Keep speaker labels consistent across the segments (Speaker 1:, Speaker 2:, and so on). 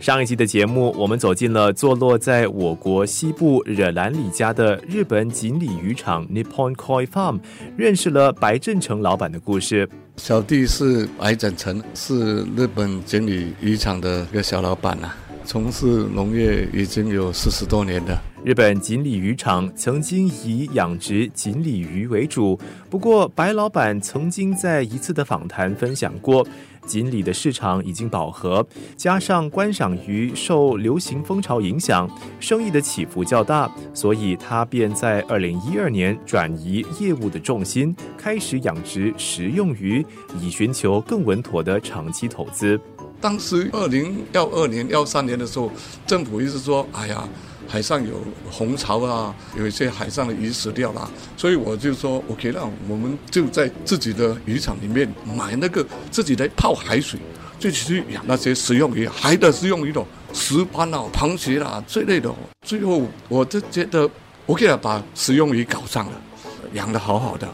Speaker 1: 上一集的节目，我们走进了坐落在我国西部惹兰里家的日本锦鲤渔场 Nippon Koi Farm，认识了白振成老板的故事。
Speaker 2: 小弟是白正成，是日本锦鲤渔场的一个小老板呐，从事农业已经有四十多年了。
Speaker 1: 日本锦鲤渔场曾经以养殖锦鲤鱼为主，不过白老板曾经在一次的访谈分享过。锦鲤的市场已经饱和，加上观赏鱼受流行风潮影响，生意的起伏较大，所以他便在二零一二年转移业务的重心，开始养殖食用鱼，以寻求更稳妥的长期投资。
Speaker 2: 当时二零幺二年、幺三年的时候，政府一直说：“哎呀。”海上有红潮啊，有一些海上的鱼死掉了，所以我就说，OK，那我们就在自己的渔场里面买那个自己的泡海水，就去养那些食用鱼，海的食用鱼种，石斑啊、螃蟹啦这类的。最后我就觉得，OK 了，把食用鱼搞上了，养的好好的，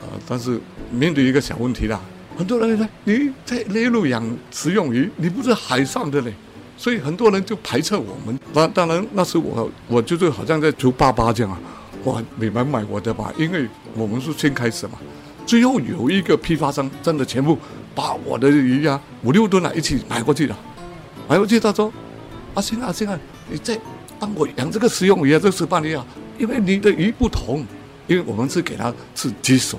Speaker 2: 呃，但是面对一个小问题啦，很多人呢，你在内陆养食用鱼，你不是海上的嘞。所以很多人就排斥我们。那当然，那时我我就是好像在求爸爸这样啊，哇，你们买我的吧，因为我们是先开始嘛。最后有一个批发商真的全部把我的鱼呀五六吨啊一起买过去了。买过去他说：“阿星阿星啊，你再帮我养这个食用鱼啊，这个石斑鱼啊，因为你的鱼不同，因为我们是给他吃鸡手，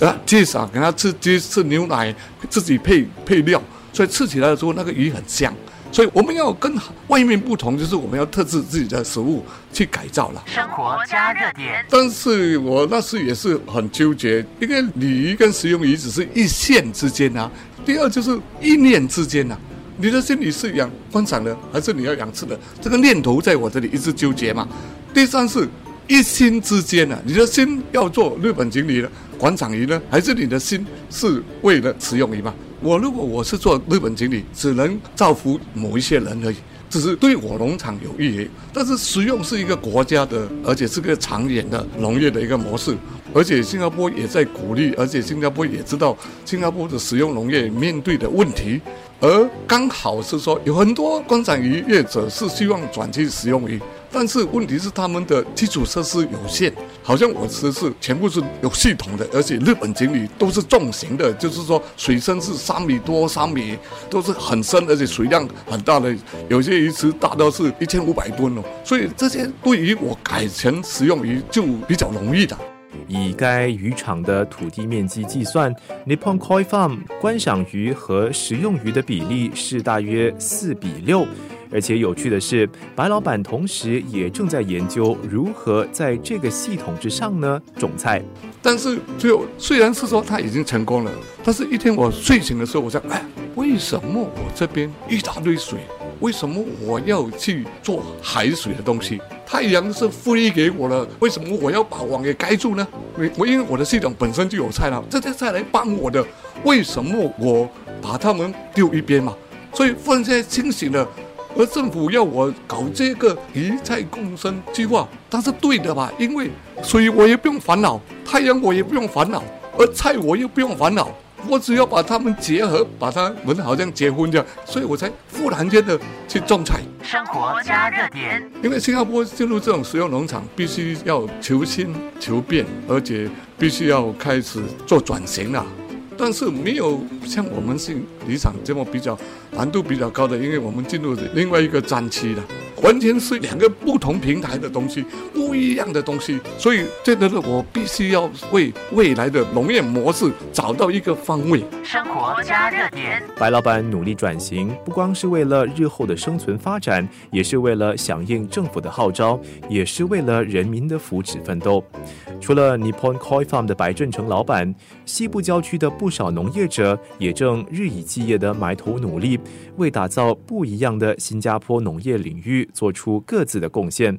Speaker 2: 啊，鸡手给他吃鸡吃牛奶，自己配配料，所以吃起来的时候那个鱼很香。”所以我们要跟外面不同，就是我们要特制自己的食物去改造了。生活加热点。但是我那时也是很纠结，因为鲤鱼跟食用鱼只是一线之间啊。第二就是一念之间呐，你的心里是养观赏的，还是你要养吃的？这个念头在我这里一直纠结嘛。第三是一心之间呐，你的心要做日本锦鲤的广场鱼呢，还是你的心是为了食用鱼嘛？我如果我是做日本经理，只能造福某一些人而已，只是对我农场有益。但是食用是一个国家的，而且是个长远的农业的一个模式。而且新加坡也在鼓励，而且新加坡也知道新加坡的食用农业面对的问题。而刚好是说，有很多观赏鱼业者是希望转去食用鱼。但是问题是他们的基础设施有限，好像我吃是全部是有系统的，而且日本锦鲤都是重型的，就是说水深是三米多、三米，都是很深，而且水量很大的，有些鱼池大到是一千五百吨哦。所以这些对于我改成食用鱼就比较容易的。
Speaker 1: 以该渔场的土地面积计算，Nippon Koi Farm 观赏鱼和食用鱼的比例是大约四比六。而且有趣的是，白老板同时也正在研究如何在这个系统之上呢种菜。
Speaker 2: 但是最后虽然是说他已经成功了，但是一天我睡醒的时候，我想，哎，为什么我这边一大堆水，为什么我要去做海水的东西？太阳是飞给我了，为什么我要把网给盖住呢？我因为我的系统本身就有菜了，这些菜来帮我的，为什么我把它们丢一边嘛？所以忽然间清醒了。而政府要我搞这个一菜共生计划，它是对的吧？因为所以我也不用烦恼，太阳我也不用烦恼，而菜我又不用烦恼，我只要把它们结合，把它们好像结婚这样，所以我才忽然间的去种菜。生活加热点，因为新加坡进入这种食用农场，必须要求新求变，而且必须要开始做转型了。但是没有像我们是渔场这么比较难度比较高的，因为我们进入另外一个战区了。完全是两个不同平台的东西，不一样的东西，所以这个呢，我必须要为未来的农业模式找到一个方位。生活
Speaker 1: 加热点，白老板努力转型，不光是为了日后的生存发展，也是为了响应政府的号召，也是为了人民的福祉奋斗。除了 Nippon Koi Farm 的白振成老板，西部郊区的不少农业者也正日以继夜地埋头努力，为打造不一样的新加坡农业领域。做出各自的贡献。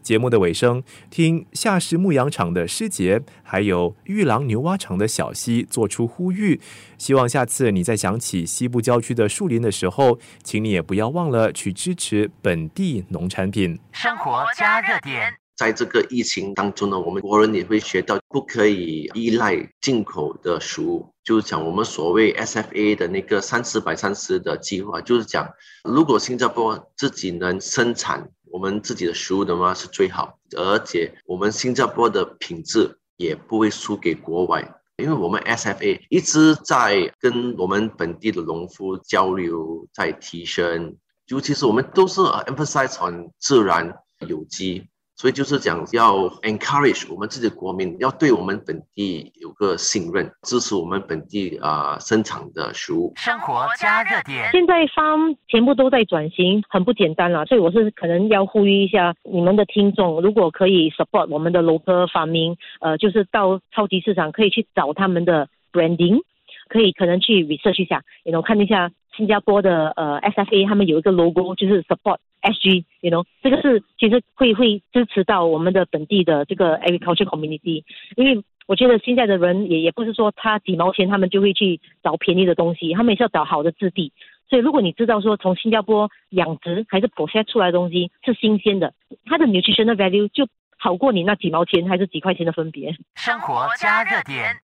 Speaker 1: 节目的尾声，听夏氏牧羊场的师姐，还有玉郎牛蛙场的小溪做出呼吁，希望下次你在想起西部郊区的树林的时候，请你也不要忘了去支持本地农产品。生活
Speaker 3: 加热点，在这个疫情当中呢，我们国人也会学到不可以依赖进口的食物。就是讲我们所谓 SFA 的那个三十百三十的计划，就是讲如果新加坡自己能生产我们自己的食物的话是最好，而且我们新加坡的品质也不会输给国外，因为我们 SFA 一直在跟我们本地的农夫交流，在提升，尤其是我们都是 emphasize 很自然有机。所以就是讲要 encourage 我们自己的国民要对我们本地有个信任，支持我们本地啊生产的食物。生活
Speaker 4: 加热点。现在方全部都在转型，很不简单了。所以我是可能要呼吁一下你们的听众，如果可以 support 我们的 local farming，呃，就是到超级市场可以去找他们的 branding，可以可能去 research 一下，然后看一下新加坡的呃 SFA 他们有一个 logo，就是 support。SG，you know，这个是其实会会支持到我们的本地的这个 agriculture community，因为我觉得现在的人也也不是说他几毛钱他们就会去找便宜的东西，他们也是要找好的质地。所以如果你知道说从新加坡养殖还是 process 出来的东西是新鲜的，它的 nutritional value 就好过你那几毛钱还是几块钱的分别。生活加热点。